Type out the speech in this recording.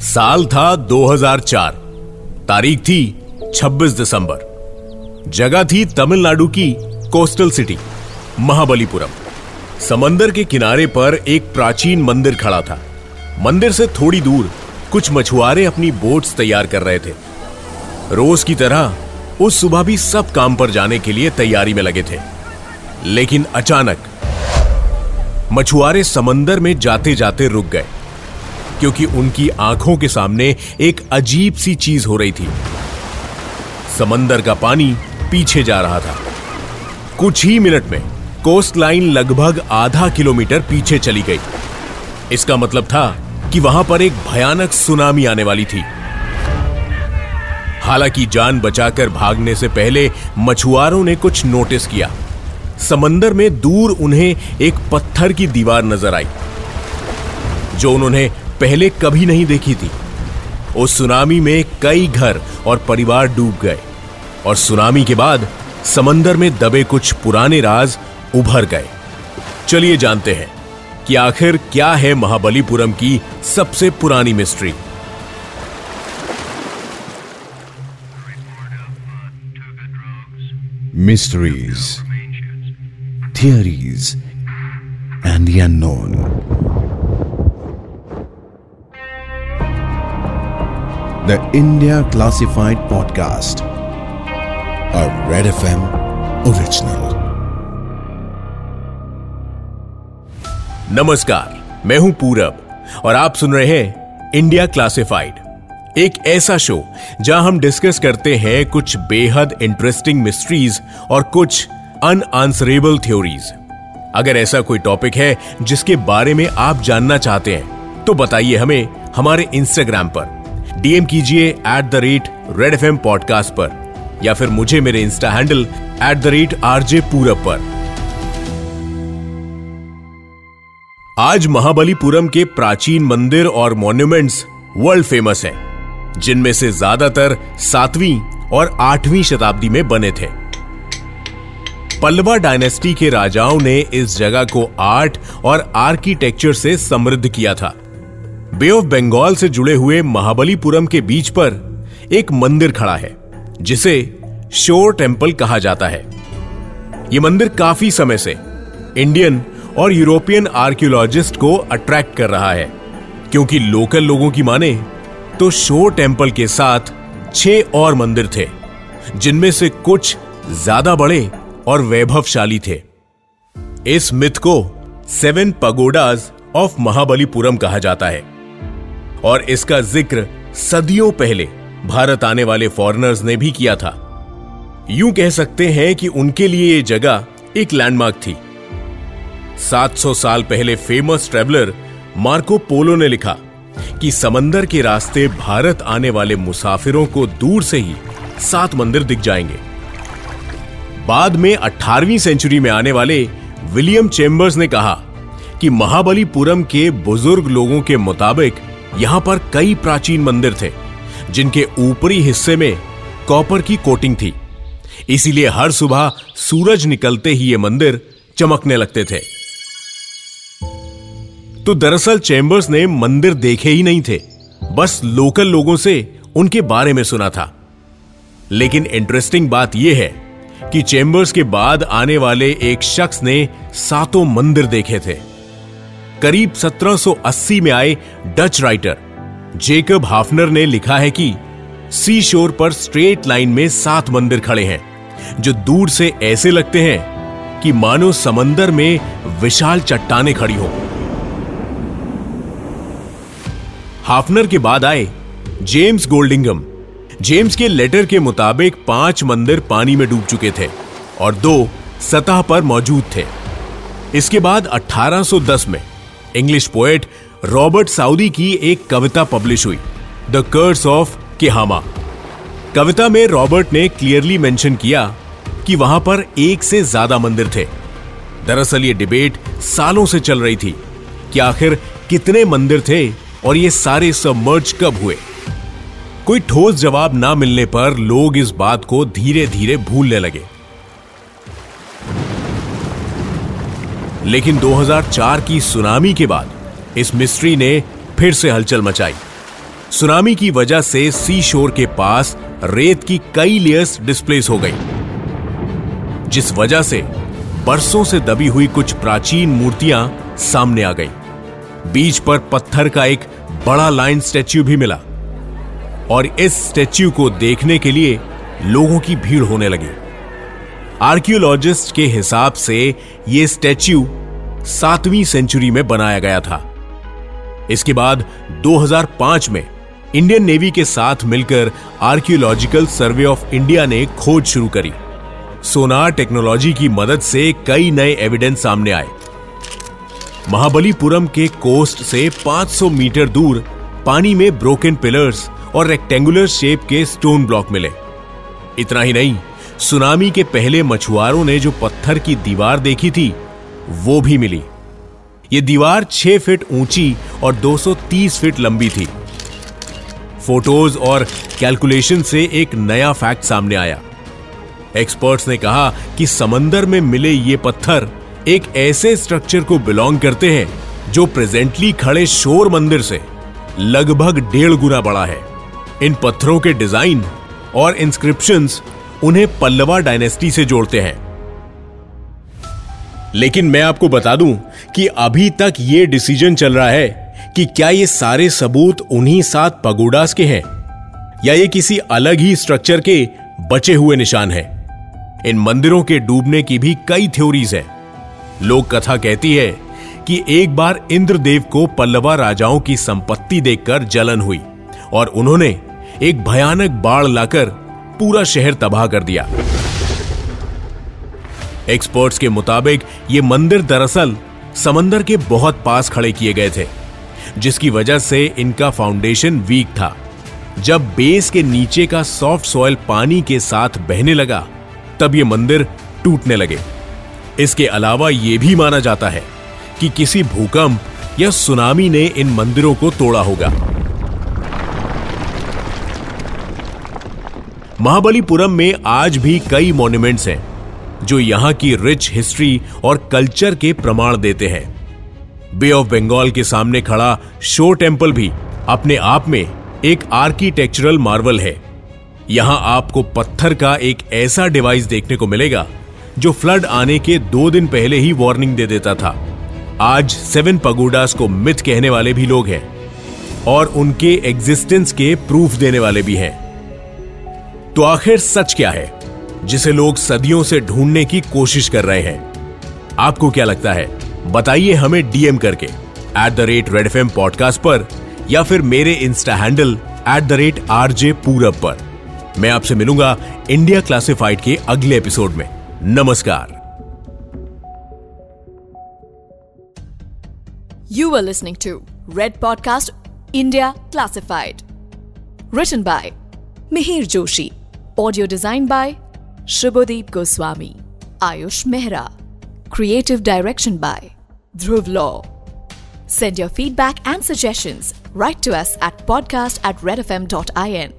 साल था 2004 तारीख थी 26 दिसंबर। जगह थी तमिलनाडु की कोस्टल सिटी, महाबलीपुरम। समंदर के किनारे पर एक प्राचीन मंदिर खड़ा था। मंदिर से थोड़ी दूर कुछ मछुआरे अपनी बोट्स तैयार कर रहे थे। रोज की तरह उस सुबह भी सब काम पर जाने के लिए तैयारी में लगे थे। लेकिन अचानक मछुआरे समंदर में जाते जाते रुक गए। क्योंकि उनकी आँखों के सामने एक अजीब सी चीज़ हो रही थी। समंदर का पानी पीछे जा रहा था। कुछ ही मिनट में कोस्ट लाइन लगभग आधा किलोमीटर पीछे चली गई। इसका मतलब था कि वहाँ पर एक भयानक सुनामी आने वाली थी। हालाँकि जान बचाकर भागने से पहले मछुआरों ने कुछ नोटिस किया। समंदर में दूर उन्हें एक पत्थर की दीवार नज़र आई, जो उन्होंने पहले कभी नहीं देखी थी। उस सुनामी में कई घर और परिवार डूब गए और सुनामी के बाद समंदर में दबे कुछ पुराने राज उभर गए। चलिए जानते हैं कि आखिर क्या है महाबलीपुरम की सबसे पुरानी mystery. Mysteries, theories, and the. The India Classified Podcast, a Red FM original. नमस्कार मैं हूँ पूरब और आप सुन रहे हैं इंडिया क्लासिफाइड एक ऐसा शो जहाँ हम डिस्कस करते हैं कुछ बेहद इंटरेस्टिंग मिस्ट्रीज और कुछ अनआंसरेबल थ्योरीज अगर ऐसा कोई टॉपिक है जिसके बारे में आप जानना चाहते हैं तो बताइए हमें हमारे इंस्टाग्राम पर। डीएम कीजिए at the rate Red FM podcast पर, या फिर मुझे मेरे Insta handle at the rate RJ Purab पर। आज महाबलीपुरम के प्राचीन मंदिर और मॉन्यूमेंट्स वर्ल्ड फ़ेमस हैं, जिनमें से ज़्यादातर सातवीं और आठवीं शताब्दी में बने थे। पल्लवा डायनेस्टी के राजाओं ने इस जगह को आर्ट और आर्किटेक्चर से समृद्ध किया था। बे ऑफ़ बंगाल से जुड़े हुए महाबलीपुरम के बीच पर एक मंदिर खड़ा है, जिसे शोर टेंपल कहा जाता है। यह मंदिर काफ़ी समय से इंडियन और यूरोपियन आर्कियोलॉजिस्ट को अट्रैक्ट कर रहा है, क्योंकि लोकल लोगों की माने तो शोर टेंपल के साथ छह और मंदिर थे, जिनमें से कुछ ज़्यादा बड़े और वैभवशाली थे। इस मिथ को सेवन पगोडाज ऑफ़ महाबलीपुरम कहा जाता है। और इसका ज़िक्र सदियों पहले भारत आने वाले फॉरेनर्स ने भी किया था। यूँ कह सकते हैं कि उनके लिए यह जगह एक लैंडमार्क थी। 700 साल पहले फ़ेमस ट्रेवलर मार्को पोलो ने लिखा कि समंदर के रास्ते भारत आने वाले मुसाफिरों को दूर से ही सात मंदिर दिख जाएँगे। बाद में 18वीं सेंचुरी में आने वाले विलियम चेम्बर्स ने कहा कि महाबलीपुरम के बुज़ुर्ग लोगों के मुताबिक यहाँ पर कई प्राचीन मंदिर थे, जिनके ऊपरी हिस्से में कॉपर की कोटिंग थी। इसीलिए हर सुबह सूरज निकलते ही ये मंदिर चमकने लगते थे। तो दरअसल चेम्बर्स ने मंदिर देखे ही नहीं थे, बस लोकल लोगों से उनके बारे में सुना था। लेकिन इंटरेस्टिंग बात यह है कि चेम्बर्स के बाद आने वाले एक शख्स ने सातों मंदिर देखे थे। करीब 1780 में आए डच राइटर। जेकब हाफनर ने लिखा है कि, सी शोर पर स्ट्रेट लाइन में सात मंदिर खड़े हैं, जो दूर से ऐसे लगते हैं कि मानो समंदर में विशाल चट्टाने खड़ी हों। हाफनर के बाद आए जेम्स गोल्डिंगम। जेम्स के लेटर के मुताबिक पाँच मंदिर पानी में डूब चुके थे और दो सतह पर मौजूद थे। इसके बाद 1810 में इंग्लिश पोएट रॉबर्ट साउदी की एक कविता पब्लिश हुई द कर्स ऑफ़ किहामा कविता में रॉबर्ट ने क्लियरली मेंशन किया कि वहाँ पर एक से ज़्यादा मंदिर थे। दरअसल ये डिबेट सालों से चल रही थी कि आखिर कितने मंदिर थे और ये सारे सबमर्ज कब हुए। कोई ठोस जवाब ना मिलने पर लोग इस बात को धीरे धीरे भूलने लगे। लेकिन 2004 की सुनामी के बाद इस मिस्ट्री ने फिर से हलचल मचाई। सुनामी की वजह से सी शोर के पास रेत की कई लेयर्स डिस्प्लेस हो गई, जिस वजह से बरसों से दबी हुई कुछ प्राचीन मूर्तियाँ सामने आ गई। बीच पर पत्थर का एक बड़ा लाइन स्टैच्यू भी मिला, और इस स्टैच्यू को देखने के लिए लोगों की भीड़ होने लगी। आर्कियोलॉजिस्ट के हिसाब से यह स्टैच्यू सातवीं सेंचुरी में बनाया गया था। इसके बाद 2005 में इंडियन नेवी के साथ मिलकर आर्कियोलॉजिकल सर्वे ऑफ़ इंडिया ने खोज शुरू करी। सोनार टेक्नोलॉजी की मदद से कई नए एविडेंस सामने आए। महाबलीपुरम के कोस्ट से 500 मीटर दूर पानी में ब्रोकन पिलर्स और रेक्टेंगुलर शेप के स्टोन ब्लॉक मिले। इतना ही नहीं सुनामी के पहले मछुआरों ने जो पत्थर की दीवार देखी थी, वो भी मिली। यह दीवार 6 फीट ऊँची और 230 फीट लंबी थी। फ़ोटोज़ और कैलकुलेशन से एक नया फैक्ट सामने आया। एक्सपर्ट्स ने कहा कि समंदर में मिले ये पत्थर एक ऐसे स्ट्रक्चर को बिलोंग करते हैं जो प्रेजेंटली खड़े शोर मंदिर से लगभग डेढ़ गुना बड़ा है। इन पत्थरों के डिज़ाइन और इंस्क्रिप्शंस उन्हें पल्लवा डायनेस्टी से जोड़ते हैं। लेकिन मैं आपको बता दूँ कि अभी तक यह डिसीज़न चल रहा है कि क्या ये सारे सबूत उन्हीं सात पगोडास के हैं, या ये किसी अलग ही स्ट्रक्चर के बचे हुए निशान हैं। इन मंदिरों के डूबने की भी कई थ्योरीज हैं। लोक कथा कहती है कि एक बार इंद्रदेव को पल्लवा राजाओं की संपत्ति देखकर जलन हुई, और उन्होंने एक भयानक बाढ़ लाकर पूरा शहर तबाह कर दिया। एक्सपर्ट्स के मुताबिक ये मंदिर दरअसल समंदर के बहुत पास खड़े किए गए थे, जिसकी वजह से इनका फाउंडेशन वीक था। जब बेस के नीचे का सॉफ्ट सॉइल पानी के साथ बहने लगा, तब ये मंदिर टूटने लगे। इसके अलावा यह भी माना जाता है कि किसी भूकंप या सुनामी ने इन मंदिरों को तोड़ा होगा। महाबलीपुरम में आज भी कई मॉन्यूमेंट्स हैं, जो यहाँ की रिच हिस्ट्री और कल्चर के प्रमाण देते हैं। बे ऑफ़ बंगाल के सामने खड़ा शो टेंपल भी अपने आप में एक आर्किटेक्चरल मार्वल है। यहाँ आपको पत्थर का एक ऐसा डिवाइस देखने को मिलेगा, जो फ्लड आने के दो दिन पहले ही वार्निंग दे देता था। आज सेवन पगोडास को मिथ कहने वाले भी लोग हैं और उनके एग्जिस्टेंस के प्रूफ देने वाले भी हैं। तो आखिर सच क्या है? जिसे लोग सदियों से ढूँढने की कोशिश कर रहे हैं। आपको क्या लगता है? बताइए हमें डीएम करके at the rate Red F podcast पर, या फिर मेरे Insta handle at the rate R J Purab पर। मैं आपसे मिलूँगा इंडिया क्लासिफाइड के अगले एपिसोड में। नमस्कार। You were listening to Red Podcast India Classified. Written by Mihir Joshi. Audio design by Shubhadeep Goswami. Ayush Mehra. Creative direction by Dhruv Law. Send your feedback and suggestions right to us at podcast at redfm.in.